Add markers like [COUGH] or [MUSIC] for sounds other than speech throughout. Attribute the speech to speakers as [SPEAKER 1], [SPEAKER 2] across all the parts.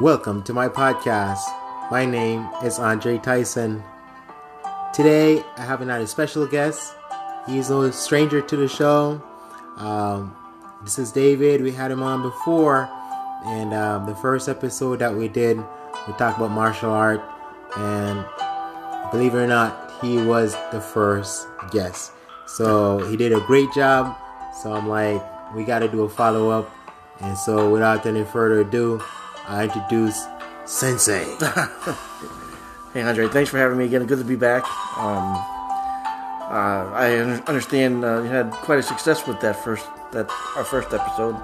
[SPEAKER 1] Welcome to my podcast. My name is Andre Tyson. Today I have another special guest. He's no stranger to the show. Um, this is David. We had him on before, and um, the first episode that we did, we talked about martial art, and believe it or not, he was the first guest. So he did a great job. So I'm like, we got to do a follow up. And so without any further ado, I introduce Sensei. [LAUGHS]
[SPEAKER 2] Hey Andre, thanks for having me again. Good to be back. Um, uh, I un- understand uh, you had quite a success with that first that our first episode.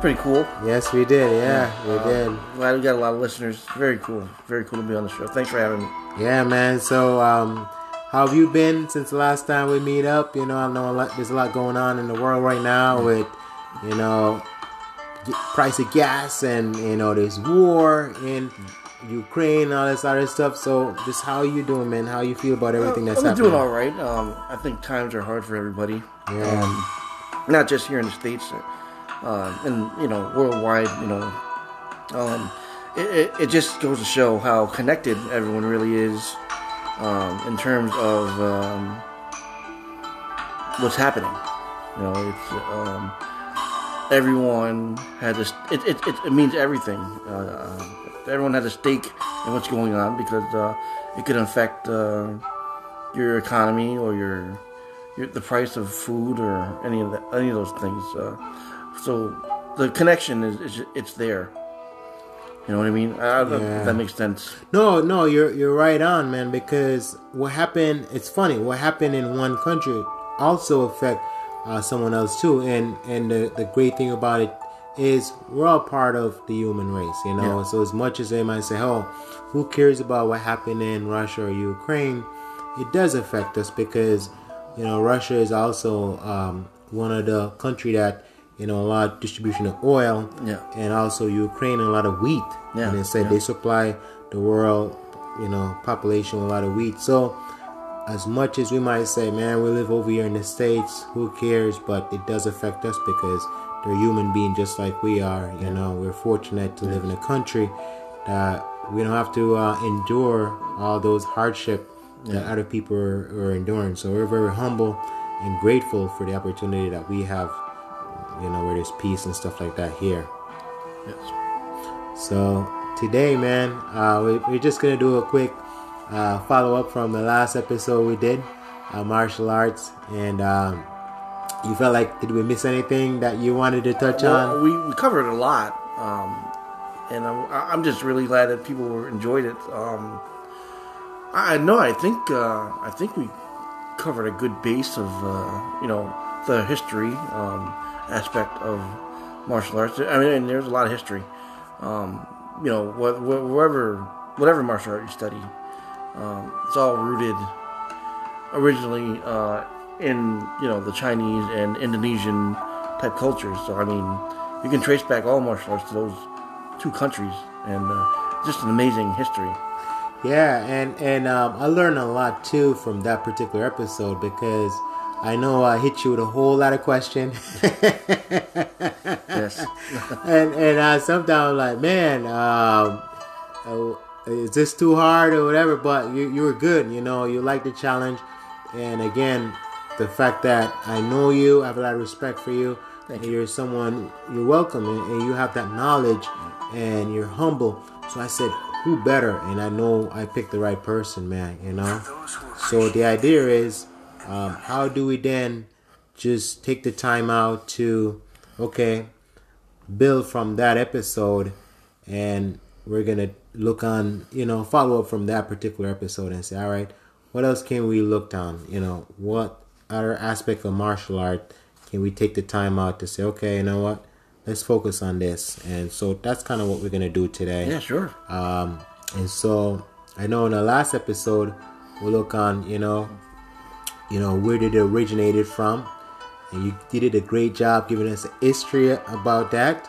[SPEAKER 2] Pretty cool.
[SPEAKER 1] yes, we did. Yeah, we
[SPEAKER 2] Uh,
[SPEAKER 1] did.
[SPEAKER 2] Glad we got a lot of listeners. Very cool. Very cool to be on the show. Thanks for having me.
[SPEAKER 1] Yeah, man. So, um, how have you been since the last time we meet up? You know, I know a lot, there's a lot going on in the world right now with, you know, price of gas and you know there's war in Ukraine all this other stuff. So, just how you doing, man? How you feel about everything that's
[SPEAKER 2] I'm
[SPEAKER 1] happening?
[SPEAKER 2] doing all right. Um, I think times are hard for everybody.
[SPEAKER 1] Yeah.
[SPEAKER 2] Um, not just here in the states, uh, and you know, worldwide. You know, um, it, it, it just goes to show how connected everyone really is um, in terms of um, what's happening. You know, it's um, everyone had this. It, it, it, it means everything. Uh, uh, everyone has a stake in what's going on because uh, it could affect uh, your economy or your, your the price of food or any of any of those things. Uh, so the connection is, is it's there. You know what I mean? I don't know
[SPEAKER 1] Yeah.
[SPEAKER 2] if that makes sense.
[SPEAKER 1] No, no, you're you're right on, man. Because what happened? It's funny. What happened in one country also affect uh, someone else too. And and the the great thing about it is we're all part of the human race, you know.
[SPEAKER 2] Yeah.
[SPEAKER 1] So as much as they might say, "Oh, who cares about what happened in Russia or Ukraine?" It does affect us because you know Russia is also um, one of the country that you know a lot of distribution of oil
[SPEAKER 2] Yeah.
[SPEAKER 1] and also Ukraine and a lot of wheat.
[SPEAKER 2] Yeah,
[SPEAKER 1] And they said
[SPEAKER 2] yeah.
[SPEAKER 1] they supply the world, you know, population with a lot of wheat. So as much as we might say, man, we live over here in the States, who cares? But it does affect us because they're human beings just like we are. You know, we're fortunate to live in a country that we don't have to uh, endure all those hardship that other people are, are enduring. So we're very humble and grateful for the opportunity that we have, you know, where there's peace and stuff like that here.
[SPEAKER 2] Yes.
[SPEAKER 1] So today, man, uh, we, we're just gonna do a quick uh, follow up from the last episode we did, uh, martial arts, and um, you felt like did we miss anything that you wanted to touch
[SPEAKER 2] Well,
[SPEAKER 1] on?
[SPEAKER 2] we, we covered a lot, um, and I'm, I'm just really glad that people enjoyed it. Um, I know. I think uh, I think we covered a good base of uh, you know the history um, aspect of martial arts. I mean, and there's a lot of history. Um, you know, wh- wh- wherever whatever martial art you study, um, it's all rooted originally uh, in you know the Chinese and Indonesian type cultures. So I mean, you can trace back all martial arts to those two countries, and uh, just an amazing history.
[SPEAKER 1] Yeah, and and um, I learned a lot too from that particular episode because I know I hit you with a whole lot of questions.
[SPEAKER 2] Yes, [LAUGHS]
[SPEAKER 1] and and uh, sometimes I'm like, man, um, uh, is this too hard or whatever? But you you were good, you know. You like the challenge, and again, the fact that I know you, I have a lot of respect for you.
[SPEAKER 2] Thank
[SPEAKER 1] and You're someone you're welcome, and, and you have that knowledge, and you're humble. So I said, who better? And I know I picked the right person, man. You know. So the idea is, um, how do we then just take the time out to, okay, build from that episode and we're gonna look on you know follow up from that particular episode and say all right what else can we look on you know what other aspect of martial art can we take the time out to say okay you know what? Let's focus on this. And so that's kind of what we're gonna do today.
[SPEAKER 2] Yeah, sure.
[SPEAKER 1] um, and so I know in the last episode we'll look on, you know, you know where did it originated from, and you, you did a great job giving us a history about that.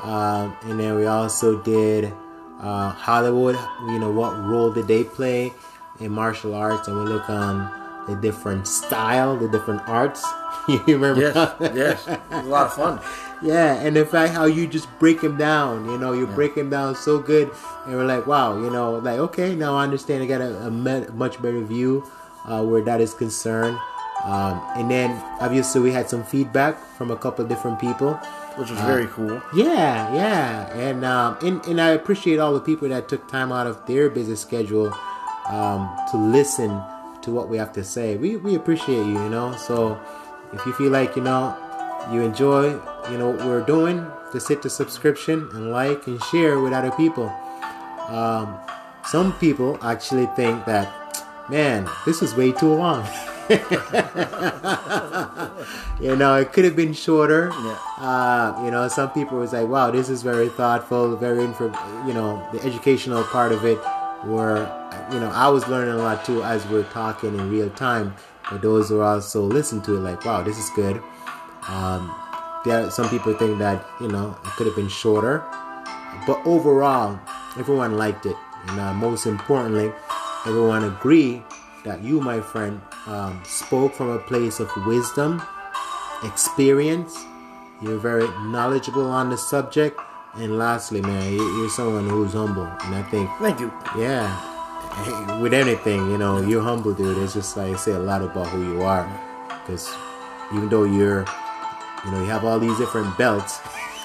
[SPEAKER 1] Um, and then we also did uh, Hollywood. You know what role did they play in martial arts, and we look on the different style, the different arts. [LAUGHS] you remember?
[SPEAKER 2] Yes, yes, it was a lot of fun. [LAUGHS]
[SPEAKER 1] Yeah, and the fact how you just break him down, you know, you break him down so good, and we're like, wow, you know, like okay, now I understand. I got a, a much better view uh, where that is concerned. Um, and then obviously we had some feedback from a couple of different people.
[SPEAKER 2] which was very cool.
[SPEAKER 1] Yeah, yeah, and um, and and I appreciate all the people that took time out of their busy schedule um, to listen to what we have to say. We we appreciate you, you know. So if you feel like you know you enjoy, you know what we're doing, just hit the subscription and like and share with other people. Um, some people actually think that, man, this is way too long. [LAUGHS] [LAUGHS] you know, it could have been shorter.
[SPEAKER 2] Yeah.
[SPEAKER 1] Uh, you know, some people was like, "Wow, this is very thoughtful, very info." You know, the educational part of it, where you know I was learning a lot too as we're talking in real time. But those who also listen to it, like, "Wow, this is good." Um, there, some people think that you know it could have been shorter, but overall, everyone liked it, and uh, most importantly, everyone agreed that you, my friend, um, spoke from a place of wisdom, experience. You're very knowledgeable on the subject, and lastly, man, you- you're someone who's humble, and I think,
[SPEAKER 2] Thank you.
[SPEAKER 1] yeah, [LAUGHS] with anything, you know, you're humble, dude. It's just like say a lot about who you are, because even though you're, you know, you have all these different belts. [LAUGHS]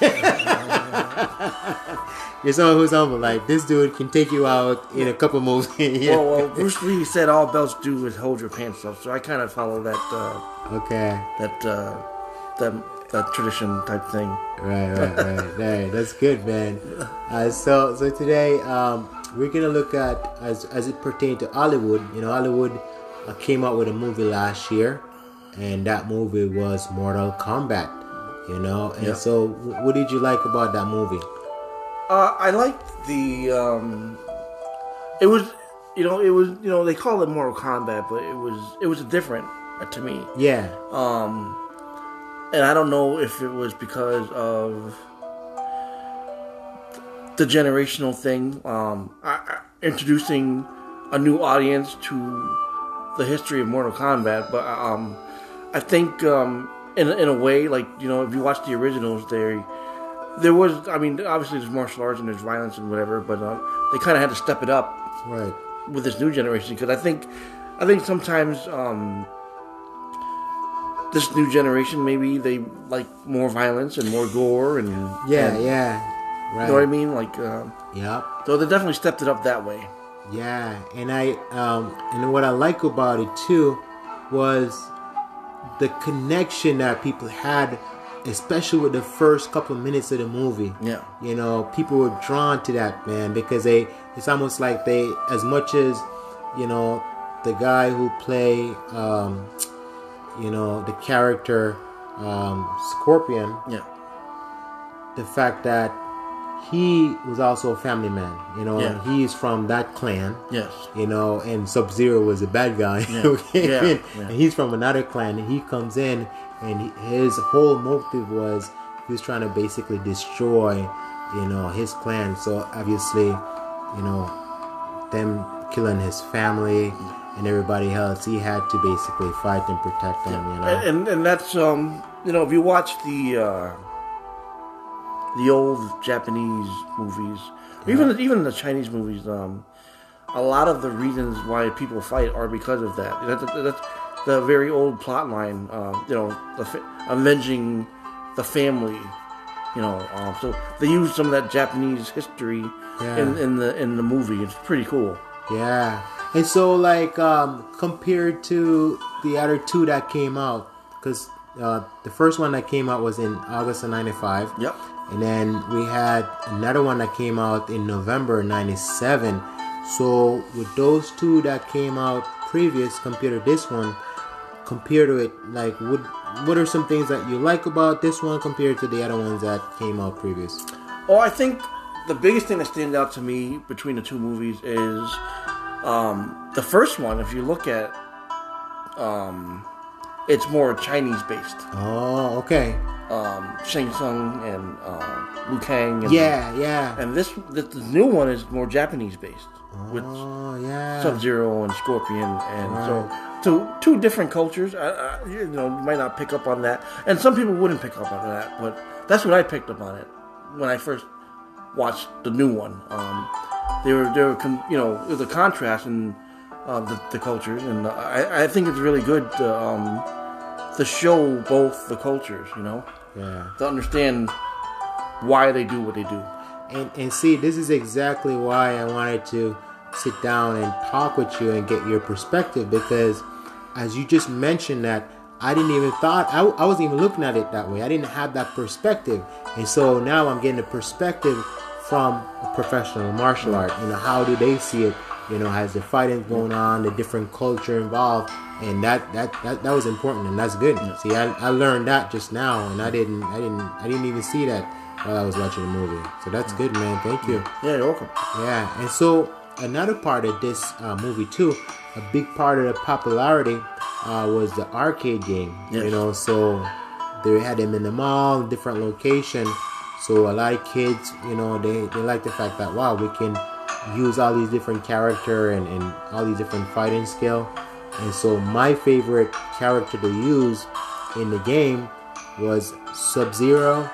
[SPEAKER 1] Someone who's humble. Like this dude can take you out in a couple moves. [LAUGHS] yeah.
[SPEAKER 2] Well, well, Bruce Lee said all belts do is hold your pants up, so I kind of follow that uh,
[SPEAKER 1] Okay.
[SPEAKER 2] that uh, that that tradition type thing.
[SPEAKER 1] Right, right, right, [LAUGHS] right. That's good, man. Uh, so, so today um, we're gonna look at as as it pertains to Hollywood. You know, Hollywood uh, came out with a movie last year, and that movie was Mortal Kombat. You know, and
[SPEAKER 2] Yeah.
[SPEAKER 1] so what did you like about that movie?
[SPEAKER 2] Uh, I liked the. Um, it was, you know, it was, you know, they call it Mortal Kombat, but it was, it was different uh, to me.
[SPEAKER 1] Yeah,
[SPEAKER 2] Um, and I don't know if it was because of the generational thing, um, I, I, introducing a new audience to the history of Mortal Kombat. But um, I think um, in in a way, like you know, if you watch the originals, there there was, I mean, obviously there's martial arts and there's violence and whatever, but uh, they kind of had to step it up
[SPEAKER 1] right.
[SPEAKER 2] with this new generation because I think I think sometimes um, this new generation maybe they like more violence and more gore and
[SPEAKER 1] Yeah,
[SPEAKER 2] and-
[SPEAKER 1] yeah. Right.
[SPEAKER 2] you know what I mean like uh,
[SPEAKER 1] Yep.
[SPEAKER 2] so they definitely stepped it up that way
[SPEAKER 1] Yeah, and I um and what I like about it too was the connection that people had, especially with the first couple of minutes of the movie.
[SPEAKER 2] yeah
[SPEAKER 1] You know, people were drawn to that man because they it's almost like they as much as you know the guy who play um you know the character um Scorpion
[SPEAKER 2] yeah
[SPEAKER 1] the fact that he was also a family man you know
[SPEAKER 2] Yeah.
[SPEAKER 1] he's from that clan
[SPEAKER 2] yes
[SPEAKER 1] you know, and Sub Zero was a bad guy.
[SPEAKER 2] Yeah. [LAUGHS]
[SPEAKER 1] came
[SPEAKER 2] Yeah.
[SPEAKER 1] in,
[SPEAKER 2] Yeah.
[SPEAKER 1] And he's from another clan, and he comes in, and he, his whole motive was he was trying to basically destroy, you know, his clan. So obviously, you know, them killing his family and everybody else, he had to basically fight and protect them. You know,
[SPEAKER 2] and, and and that's um you know if you watch the uh, the old Japanese movies or even even the Chinese movies um a lot of the reasons why people fight are because of that that's, that's the very old plot line uh, you know the fa- avenging the family you know um, so they use some of that Japanese history
[SPEAKER 1] Yeah.
[SPEAKER 2] in, in the in the movie it's pretty cool
[SPEAKER 1] Yeah. And so, like, um, compared to the other two that came out, because uh, the first one that came out was in August of 95.
[SPEAKER 2] yep
[SPEAKER 1] And then we had another one that came out in November 97. So, with those two that came out previous compared to this one, compared to it, like, what, what are some things that you like about this one compared to the other ones that came out previous?
[SPEAKER 2] Oh, I think the biggest thing that stands out to me between the two movies is um, the first one. If you look at, um, it's more Chinese based.
[SPEAKER 1] Oh, okay.
[SPEAKER 2] um, Shang Tsung and uh, Liu Kang. And,
[SPEAKER 1] Yeah, yeah.
[SPEAKER 2] And this, this the new one is more Japanese based with
[SPEAKER 1] oh, yeah.
[SPEAKER 2] Sub Zero and Scorpion, and so two two different cultures. I, I, you know, you might not pick up on that, and some people wouldn't pick up on that, but that's what I picked up on it when I first watched the new one. Um, they were they were con- you know the contrast in uh, the, the cultures, and I, I think it's really good to, um, to show both the cultures. You know,
[SPEAKER 1] yeah.
[SPEAKER 2] to understand why they do what they do.
[SPEAKER 1] And and see, this is exactly why I wanted to sit down and talk with you and get your perspective because as you just mentioned that I didn't even thought I, I wasn't even looking at it that way. I didn't have that perspective. And so now I'm getting a perspective from a professional martial art. You know, how do they see it? You know, has the fighting going on, the different culture involved, and that that that, that was important and that's good. See, I, I learned that just now, and I didn't I didn't I didn't even see that while I was watching the movie. So that's good, man. Thank you.
[SPEAKER 2] Yeah, you're welcome.
[SPEAKER 1] Yeah, and so another part of this uh, movie too, a big part of the popularity uh, was the arcade game. You know, so they had them in the mall, different location. So a lot of kids, you know, they, they like the fact that wow, we can use all these different character and, and all these different fighting skill. And so my favorite character to use in the game was Sub Zero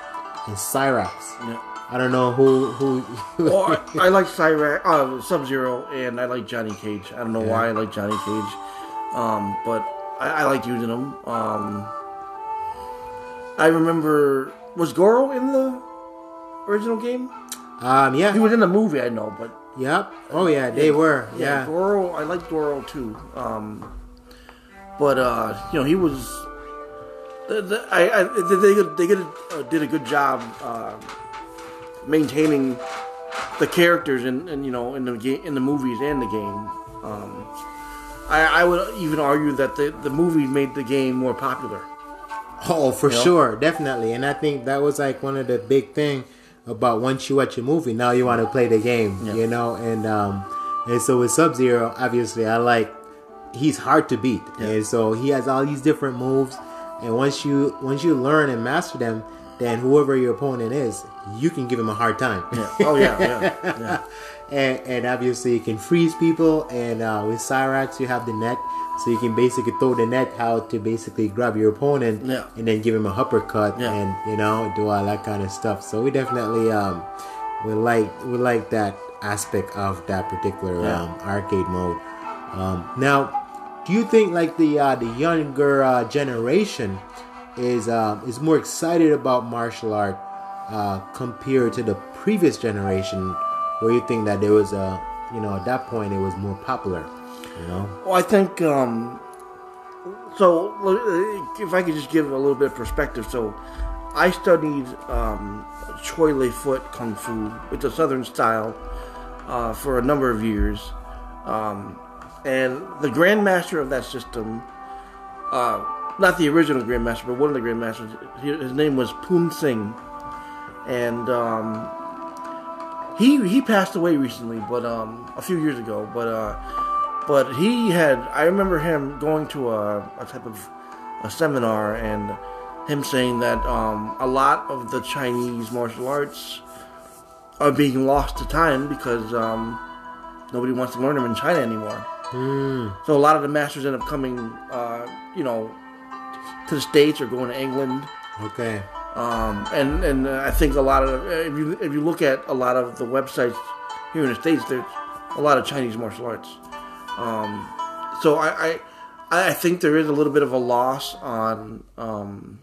[SPEAKER 1] and Cyrax.
[SPEAKER 2] Yeah.
[SPEAKER 1] I don't know who who.
[SPEAKER 2] well, [LAUGHS] I, I like Cyrax, uh, Sub Zero, and I like Johnny Cage. I don't know why I like Johnny Cage, um, but I, I like using him. Um, I remember was Goro in the original game?
[SPEAKER 1] um, yeah,
[SPEAKER 2] He was in the movie, I know, but
[SPEAKER 1] Yep. Oh yeah, they were.
[SPEAKER 2] yeah,
[SPEAKER 1] Yeah.
[SPEAKER 2] Goro. I like Goro too. Um, but uh, you know, he was. The, the, I, I, they they, did, a, uh, did a good job uh, maintaining the characters in, in you know in the game in the movies and the game. Um, I, I would even argue that the the movie made the game more popular.
[SPEAKER 1] Oh, for
[SPEAKER 2] You know?
[SPEAKER 1] sure, definitely. And I think that was like one of the big thing about once you watch a movie, now you want to play the game.
[SPEAKER 2] Yeah.
[SPEAKER 1] You know, and um, and so with Sub Zero, obviously, I like he's hard to beat,
[SPEAKER 2] Yeah.
[SPEAKER 1] and so he has all these different moves. And once you once you learn and master them, then whoever your opponent is, you can give him a hard time.
[SPEAKER 2] Yeah. Oh yeah, yeah, [LAUGHS] yeah.
[SPEAKER 1] and, and obviously you can freeze people and uh, with Cyrax you have the net so you can basically throw the net out to basically grab your opponent
[SPEAKER 2] Yeah.
[SPEAKER 1] and then give him a uppercut
[SPEAKER 2] Yeah.
[SPEAKER 1] and you know do all that kind of stuff so we definitely um we like we like that aspect of that particular
[SPEAKER 2] Yeah.
[SPEAKER 1] um, arcade mode um, now do you think like the uh, the younger uh, generation is um, is more excited about martial art uh, compared to the previous generation, where you think that there was a you know at that point it was more popular, know?
[SPEAKER 2] Well, I think um, so. uh, If I could just give a little bit of perspective, so I studied um, Choy Li Fut Kung Fu it's a Southern style uh, for a number of years, um, and the grandmaster of that system, uh, not the original grandmaster, but one of the grandmasters, his name was Poon Singh, and um, he he passed away recently, but um, a few years ago, but. Uh, but he had i remember him going to a, a type of a seminar and him saying that um, a lot of the chinese martial arts are being lost to time because um, nobody wants to learn them in china anymore so a lot of the masters end up coming uh, you know to the states or going to england
[SPEAKER 1] Okay.
[SPEAKER 2] um, and and I think a lot of if you if you look at a lot of the websites here in the states, there's a lot of Chinese martial arts. Um, so I, I I think there is a little bit of a loss on um,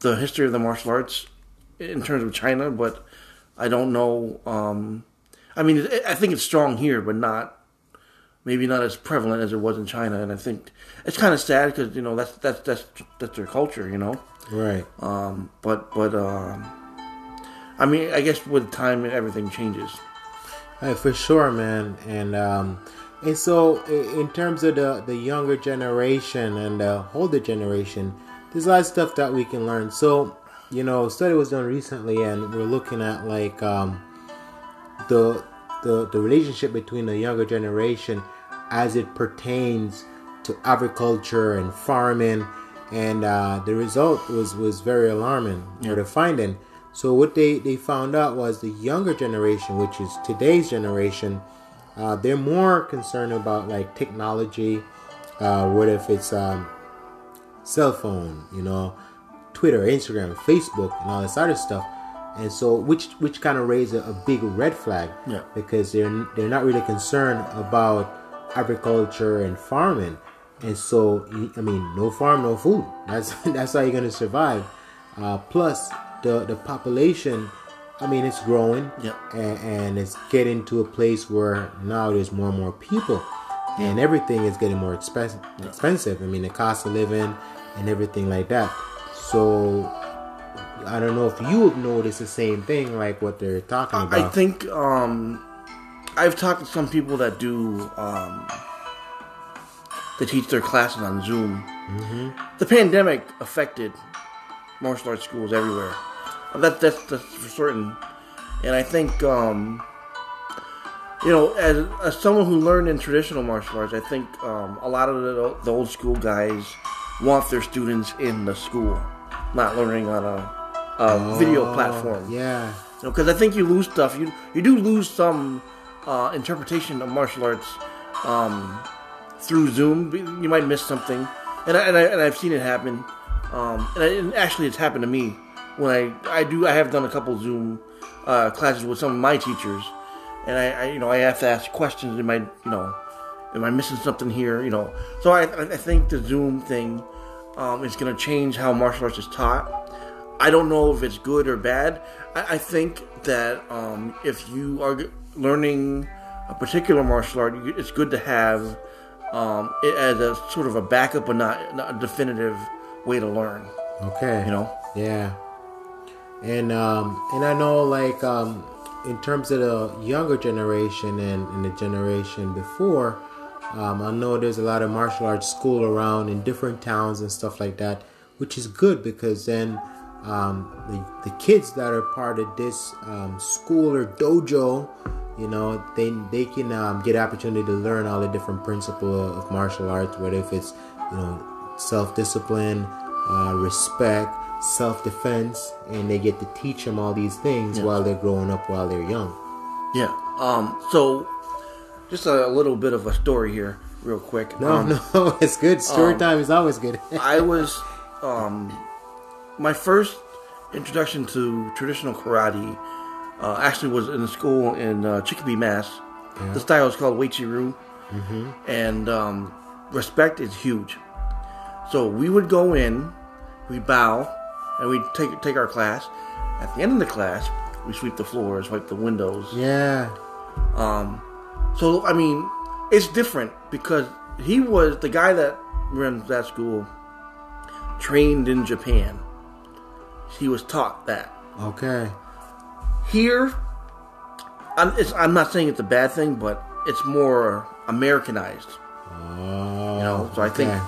[SPEAKER 2] the history of the martial arts in terms of China, but I don't know. Um, I mean, I think it's strong here, but not maybe not as prevalent as it was in China. And I think it's kind of sad because you know that's that's that's that's their culture, you know.
[SPEAKER 1] Right.
[SPEAKER 2] Um, but but um, I mean, I guess with time everything changes.
[SPEAKER 1] Hey, for sure, man. And um, and so in terms of the the younger generation and the older generation, there's a lot of stuff that we can learn. So you know, a study was done recently, and we're looking at like um, the the the relationship between the younger generation as it pertains to agriculture and farming and uh, the result was was very alarming. Or the finding. So what they they found out was the younger generation, which is today's generation, uh, they're more concerned about like technology. Uh, what if it's um, cell phone, you know, Twitter, Instagram, Facebook, and all this other stuff. And so, which which kind of raises a, a big red flag,
[SPEAKER 2] Yeah.
[SPEAKER 1] because they're they're not really concerned about agriculture and farming. And so, I mean, no farm, no food. That's [LAUGHS] that's how you're gonna survive. Uh, plus, the the population, I mean, it's growing,
[SPEAKER 2] Yeah.
[SPEAKER 1] and, and it's getting to a place where now there's more and more people, and everything is getting more expensive. Expensive. I mean, the cost of living and everything like that. So, I don't know if you have noticed the same thing, like what they're talking about.
[SPEAKER 2] I think um, I've talked to some people that do um, they teach their classes on Zoom. Mm-hmm. The pandemic affected martial arts schools everywhere. That, that's that's for certain. And I think um, you know, as, as someone who learned in traditional martial arts, I think um, a lot of the, the old school guys want their students in the school, not learning on a, a video
[SPEAKER 1] Oh,
[SPEAKER 2] platform
[SPEAKER 1] Yeah.
[SPEAKER 2] because I think you lose stuff. You you do lose some uh, interpretation of martial arts um, through Zoom. You might miss something, and I, and, I, and I've seen it happen. Um, and, I, and actually, it's happened to me when I I do I have done a couple Zoom uh, classes with some of my teachers, and I, I you know I have to ask questions. Am I you know am I missing something here? You know, so I I think the Zoom thing um, is going to change how martial arts is taught. I don't know if it's good or bad. I, I think that um, if you are learning a particular martial art, you, it's good to have um, it as a sort of a backup, but not, not a definitive way to learn.
[SPEAKER 1] Okay.
[SPEAKER 2] You know?
[SPEAKER 1] Yeah. And um and I know like um in terms of the younger generation and, and the generation before, um, I know there's a lot of martial arts school around in different towns and stuff like that, which is good because then um, the, the kids that are part of this um, school or dojo, you know, they they can um, get opportunity to learn all the different principles of martial arts, whether if it's you know self discipline, uh, respect, self defense, and they get to teach them all these things
[SPEAKER 2] Yeah.
[SPEAKER 1] while they're growing up, while they're young.
[SPEAKER 2] Yeah. Um, so, just a, little bit of a story here, real quick.
[SPEAKER 1] No,
[SPEAKER 2] Um, [LAUGHS]
[SPEAKER 1] no, it's good. Story
[SPEAKER 2] um,
[SPEAKER 1] time is always good. [LAUGHS]
[SPEAKER 2] I was um, my first introduction to traditional karate uh, actually was in a school in uh, Chicopee, Mass. The style is called Uechi-ryu, and um, respect is huge. So we would go in, we bow, and we take take our class. At the end of the class, we sweep the floors, wipe the windows,
[SPEAKER 1] yeah, Um,
[SPEAKER 2] so I mean, it's different because he was the guy that ran that school, trained in Japan. He was taught that.
[SPEAKER 1] okay,
[SPEAKER 2] Here, I'm, it's, I'm not saying it's a bad thing, but it's more Americanized.
[SPEAKER 1] oh,
[SPEAKER 2] You know, so I think
[SPEAKER 1] okay.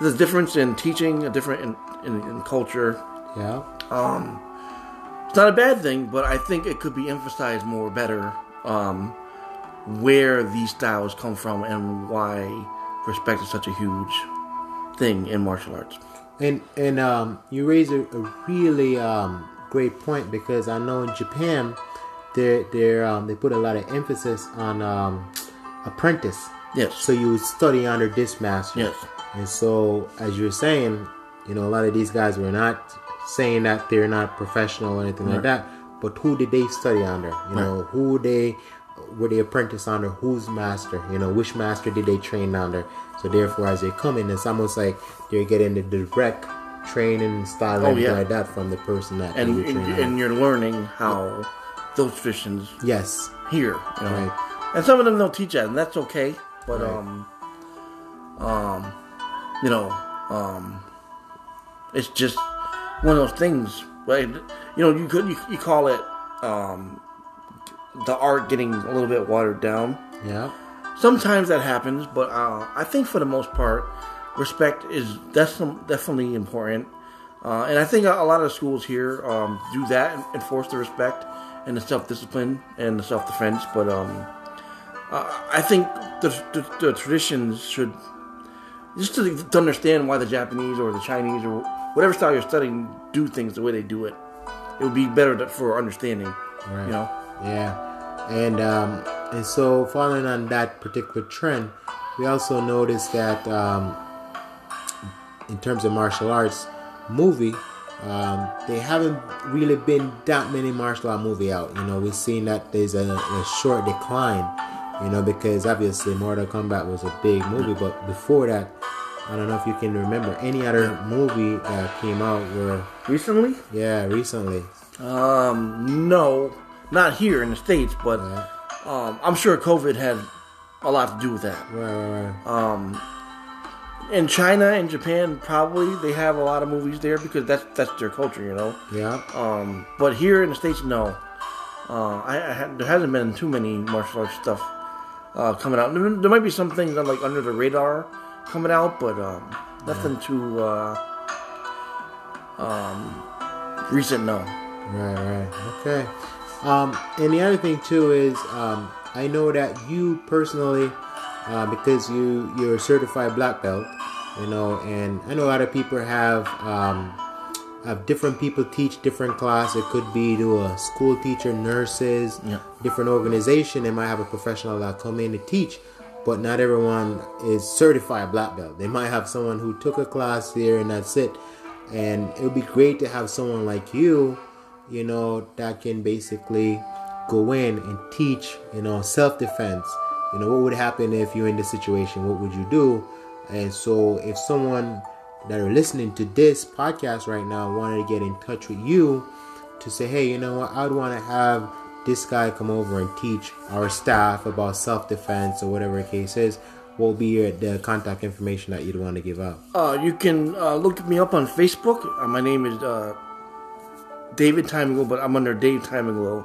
[SPEAKER 2] There's a difference in teaching, a different in, in, in culture.
[SPEAKER 1] yeah, Um,
[SPEAKER 2] It's not a bad thing, but I think it could be emphasized more better um, where these styles come from and why respect is such a huge thing in martial arts.
[SPEAKER 1] and and um, you raise a, a really um great point because I know in Japan, they they um they put a lot of emphasis on um apprentice.
[SPEAKER 2] Yes.
[SPEAKER 1] So you study under this master.
[SPEAKER 2] Yes.
[SPEAKER 1] And so, as you're saying, you know, a lot of these guys were not saying that they're not professional or anything like that. But who did they study under? You know, who they were they apprentice under? Whose master? You know, which master did they train under? So therefore, as they come in, it's almost like they're getting the direct training style
[SPEAKER 2] Oh,
[SPEAKER 1] and
[SPEAKER 2] yeah.
[SPEAKER 1] like that from the person that
[SPEAKER 2] And,
[SPEAKER 1] were
[SPEAKER 2] and, and you're learning how those traditions
[SPEAKER 1] yes,
[SPEAKER 2] here. You know?
[SPEAKER 1] Right.
[SPEAKER 2] And some of them don't teach that, and that's okay. But
[SPEAKER 1] Right.
[SPEAKER 2] um, um, you know, um, it's just one of those things. Right? You know, you could you, you call it um, the art getting a little bit watered down.
[SPEAKER 1] yeah,
[SPEAKER 2] Sometimes that happens, but uh, I think for the most part, respect is that's definitely important. Uh, and I think a, a lot of schools here um, do that and enforce the respect and the self discipline and the self defense. But um, uh, I think the, the, the traditions should, just to, to understand why the Japanese or the Chinese or whatever style you're studying do things the way they do it. It would be better to, for understanding.
[SPEAKER 1] Right.
[SPEAKER 2] You know.
[SPEAKER 1] Yeah, and um, and so following on that particular trend, we also noticed that um, in terms of martial arts movie, um, they haven't really been that many martial art movie out. You know, we've seen that there's a, a short decline. You know, because obviously Mortal Kombat was a big movie, but before that, I don't know if you can remember any other movie that came out where
[SPEAKER 2] Recently?
[SPEAKER 1] yeah, recently.
[SPEAKER 2] Um, no, not here in the states, but
[SPEAKER 1] Yeah.
[SPEAKER 2] um, I'm sure COVID had a lot to do with that.
[SPEAKER 1] Right, right, right.
[SPEAKER 2] Um, in China and Japan, probably they have a lot of movies there because that's that's their culture, you know.
[SPEAKER 1] Yeah.
[SPEAKER 2] Um, but here in the states, no. Uh, I, I ha- there hasn't been too many martial arts stuff uh, coming out. There, might be some things that like under the radar coming out, but um, nothing too uh, um, recent. No.
[SPEAKER 1] Right, right. Okay. Um, and the other thing too is um, I know that you personally, uh, because you you're a certified black belt, you know, and I know a lot of people have um, have different people teach different class. It could be to a school teacher, nurses,
[SPEAKER 2] Yeah.
[SPEAKER 1] different organization. They might have a professional that come in to teach, but not everyone is certified black belt. They might have someone who took a class here and that's it. And it would be great to have someone like you, you know, that can basically go in and teach, you know, self defense. You know, what would happen if you're in this situation? What would you do? And so, if someone that are listening to this podcast right now wanted to get in touch with you to say, hey, you know what, I'd want to have this guy come over and teach our staff about self defense or whatever the case is, what will be your, the contact information that you'd want to give out?
[SPEAKER 2] Uh, you can uh, look me up on Facebook. Uh, my name is uh, David Taimanglo, but I'm under Dave Taimanglo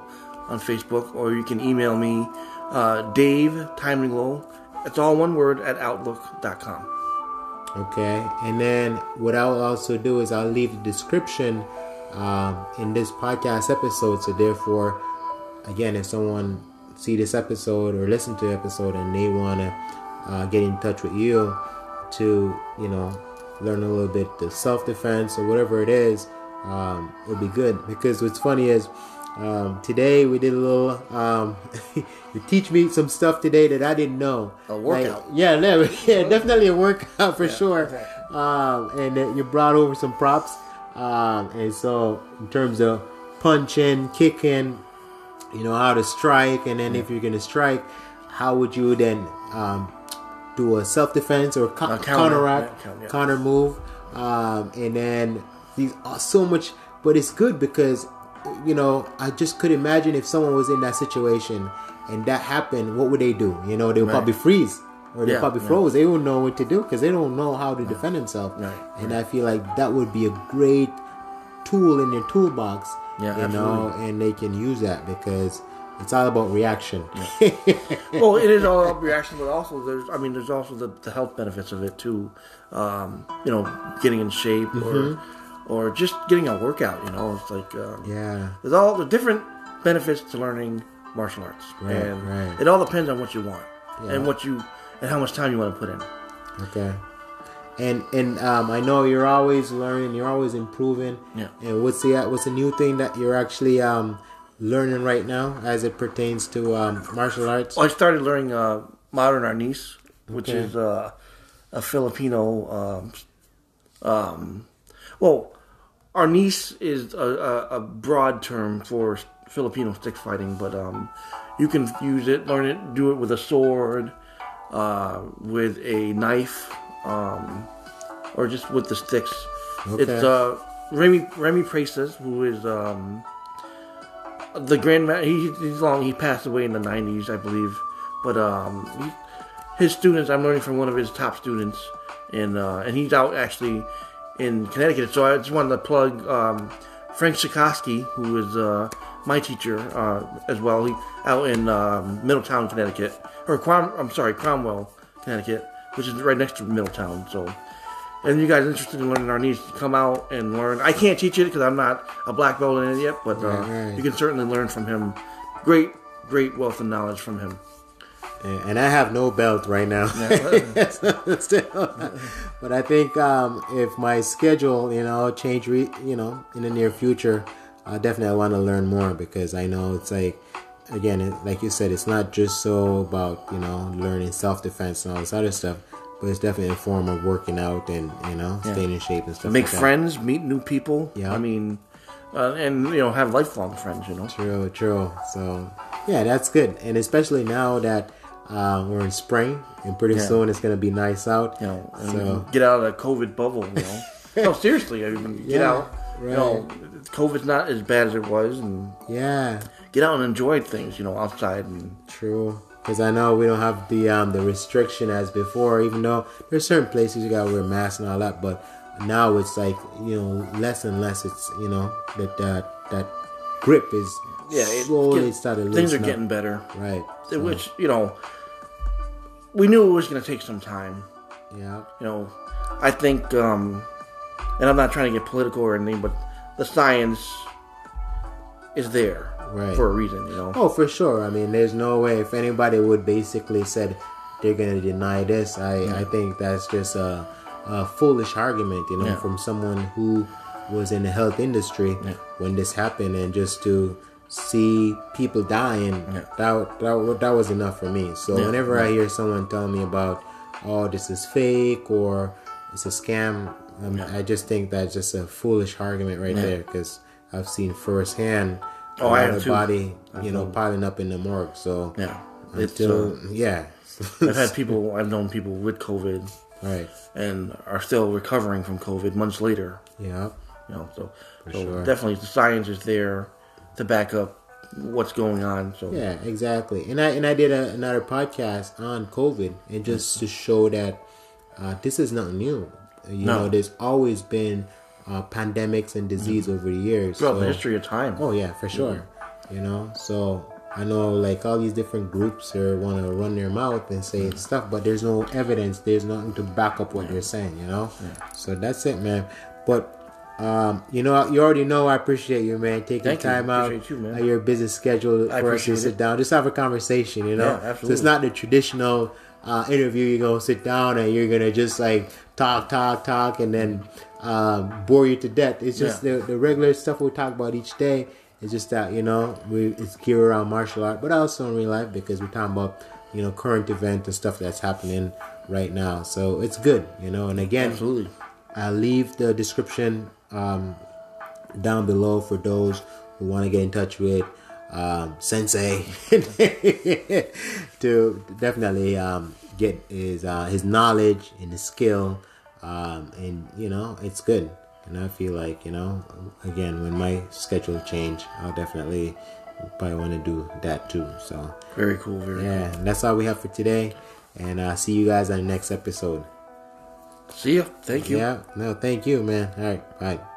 [SPEAKER 2] on Facebook. Or you can email me, uh, Dave Taimanglo. It's all one word at outlook.com.
[SPEAKER 1] Okay, and then what I'll also do is I'll leave the description um, in this podcast episode. So therefore, again, if someone see this episode or listen to the episode and they want to uh, get in touch with you to, you know, learn a little bit the self defense or whatever it is, um, it'll be good. Because what's funny is um, today we did a little. Um, [LAUGHS] you teach me some stuff today that I didn't know.
[SPEAKER 2] A workout.
[SPEAKER 1] Like, yeah, no, [LAUGHS] yeah, definitely a workout for
[SPEAKER 2] Yeah,
[SPEAKER 1] sure.
[SPEAKER 2] okay.
[SPEAKER 1] Um, and then you brought over some props. Um, and so in terms of punching, kicking, you know how to strike, and then if you're gonna strike, how would you then um, do a self defense or co-
[SPEAKER 2] counter,
[SPEAKER 1] counteract,
[SPEAKER 2] yeah, counter, yeah.
[SPEAKER 1] counter move, um, and then these are so much. But it's good because you know I just could imagine if someone was in that situation and that happened, what would they do? You know, they would
[SPEAKER 2] Right.
[SPEAKER 1] probably freeze or they
[SPEAKER 2] Yeah,
[SPEAKER 1] probably
[SPEAKER 2] yeah.
[SPEAKER 1] froze. They wouldn't know what to do because they don't know how to defend themselves.
[SPEAKER 2] Right,
[SPEAKER 1] And I feel like that would be a great tool in their toolbox.
[SPEAKER 2] Yeah,
[SPEAKER 1] you know, and they can use that because it's all about reaction.
[SPEAKER 2] well, it is all about reaction, but also there's, I mean, there's also the, the health benefits of it too. Um, you know, getting in shape or or just getting a workout. You know, it's like um,
[SPEAKER 1] yeah.
[SPEAKER 2] there's all the different benefits to learning martial arts,
[SPEAKER 1] Right,
[SPEAKER 2] and
[SPEAKER 1] right.
[SPEAKER 2] it all depends on what you want
[SPEAKER 1] Yeah.
[SPEAKER 2] and what you and how much time you want to put in.
[SPEAKER 1] Okay. And and um, I know you're always learning. You're always improving.
[SPEAKER 2] Yeah.
[SPEAKER 1] And what's the what's the new thing that you're actually um, learning right now as it pertains to um, martial arts?
[SPEAKER 2] Well, I started learning uh, modern arnis, which
[SPEAKER 1] Okay.
[SPEAKER 2] is uh, a Filipino. Um, um, well, arnis is a, a, a broad term for Filipino stick fighting, but um, you can use it, learn it, do it with a sword, uh, with a knife, um, or just with the sticks.
[SPEAKER 1] Okay.
[SPEAKER 2] It's uh, Remy Remy Presas, who is um, the grandma he, he's long he passed away in the 90s i believe. But um he, his students i'm learning from one of his top students. And uh and he's out actually in connecticut. So i just wanted to plug um frank Sikorsky, who is uh my teacher uh as well. He out in um, middletown connecticut. Or Crom- i'm sorry cromwell connecticut which is right next to middletown so and you guys interested in learning arnis, come out and learn. I can't teach it because I'm not a black belt in it yet, but uh,
[SPEAKER 1] Right, right.
[SPEAKER 2] you can certainly learn from him. Great, great wealth of knowledge from him.
[SPEAKER 1] and I have no belt right now. [LAUGHS] But I think um, if my schedule, you know, change, re- you know, in the near future, I definitely want to learn more because I know it's like, again, it, like you said, it's not just so about you know learning self defense and all this other stuff, but it's definitely a form of working out and you know staying in shape and stuff.
[SPEAKER 2] Make
[SPEAKER 1] like that.
[SPEAKER 2] friends, meet new people.
[SPEAKER 1] Yeah.
[SPEAKER 2] I mean, uh, and you know, have lifelong friends. You know.
[SPEAKER 1] True, true. So yeah, that's good, and especially now that uh, we're in spring and pretty
[SPEAKER 2] Yeah.
[SPEAKER 1] soon it's gonna be nice out.
[SPEAKER 2] You know,
[SPEAKER 1] So
[SPEAKER 2] get out of the COVID bubble. You know. [LAUGHS] no, seriously. I mean, get
[SPEAKER 1] Yeah,
[SPEAKER 2] out. You know, COVID's not as bad as it was, and
[SPEAKER 1] yeah,
[SPEAKER 2] get out and enjoy things. You know, outside and
[SPEAKER 1] true. Because I know we don't have the um, the restriction as before, even though there's certain places you gotta wear masks and all that, but now it's like you know less and less. It's you know that that that grip is
[SPEAKER 2] yeah, it-
[SPEAKER 1] slowly
[SPEAKER 2] get-
[SPEAKER 1] started.
[SPEAKER 2] things are
[SPEAKER 1] up.
[SPEAKER 2] getting better.
[SPEAKER 1] right. So,
[SPEAKER 2] Which you know, we knew it was going to take some time.
[SPEAKER 1] yeah,
[SPEAKER 2] you know, I think, um, and I'm not trying to get political or anything, but the science is there
[SPEAKER 1] Right.
[SPEAKER 2] for a reason, you know.
[SPEAKER 1] Oh, for sure. I mean, there's no way if anybody would basically said they're gonna deny this. I I think that's just a, a foolish argument, you know,
[SPEAKER 2] Yeah.
[SPEAKER 1] from someone who was in the health industry when this happened, and just to see people dying,
[SPEAKER 2] Yeah.
[SPEAKER 1] that that that was enough for me. So
[SPEAKER 2] Yeah.
[SPEAKER 1] whenever I hear someone tell me about, oh, this is fake or it's a scam, um, I just think that's just a foolish argument right there because I've seen firsthand
[SPEAKER 2] Oh, I have
[SPEAKER 1] body, you know, piling up in the morgue. So
[SPEAKER 2] Yeah, it's.
[SPEAKER 1] until
[SPEAKER 2] Uh,
[SPEAKER 1] yeah,
[SPEAKER 2] I've had [LAUGHS] people, I've known people with COVID
[SPEAKER 1] right,
[SPEAKER 2] and are still recovering from COVID months later.
[SPEAKER 1] yeah,
[SPEAKER 2] You know, so, so
[SPEAKER 1] sure.
[SPEAKER 2] definitely the science is there to back up what's going on. So
[SPEAKER 1] yeah, exactly. And I and I did a, another podcast on COVID, and just to show that uh, this is not new. You
[SPEAKER 2] No.
[SPEAKER 1] know, there's always been uh, pandemics and disease over the years.
[SPEAKER 2] throughout
[SPEAKER 1] so-
[SPEAKER 2] the history of time.
[SPEAKER 1] Oh yeah, for sure. You know, so I know like all these different groups are want to run their mouth and say stuff, but there's no evidence. There's nothing to back up what they're saying. You know, so that's it, man. But um, you know, you already know I appreciate you, man, taking
[SPEAKER 2] Thank you.
[SPEAKER 1] time out
[SPEAKER 2] you, man.
[SPEAKER 1] of your busy schedule
[SPEAKER 2] I
[SPEAKER 1] for us to sit
[SPEAKER 2] it.
[SPEAKER 1] down, just have a conversation. You know,
[SPEAKER 2] Yeah,
[SPEAKER 1] so it's not the traditional uh, interview. You're gonna sit down and you're gonna just like talk, talk, talk, and then um, bore you to death. It's just
[SPEAKER 2] Yeah.
[SPEAKER 1] the, the regular stuff we talk about each day. It's just that you know we it's geared around martial art, but also in real life because we're talking about you know current event and stuff that's happening right now. So it's good, you know. And again,
[SPEAKER 2] Absolutely.
[SPEAKER 1] I'll leave the description um, down below for those who want to get in touch with um, Sensei [LAUGHS] to definitely um, get his uh, his knowledge and his skill, um, and you know it's good. And I feel like you know, again, when my schedule change, I'll definitely probably want to do that too. So
[SPEAKER 2] Very cool. Very cool.
[SPEAKER 1] yeah, and that's all we have for today. And uh, see you guys on the next episode.
[SPEAKER 2] See ya. Thank you.
[SPEAKER 1] Yeah, no, thank you, man. All right, bye.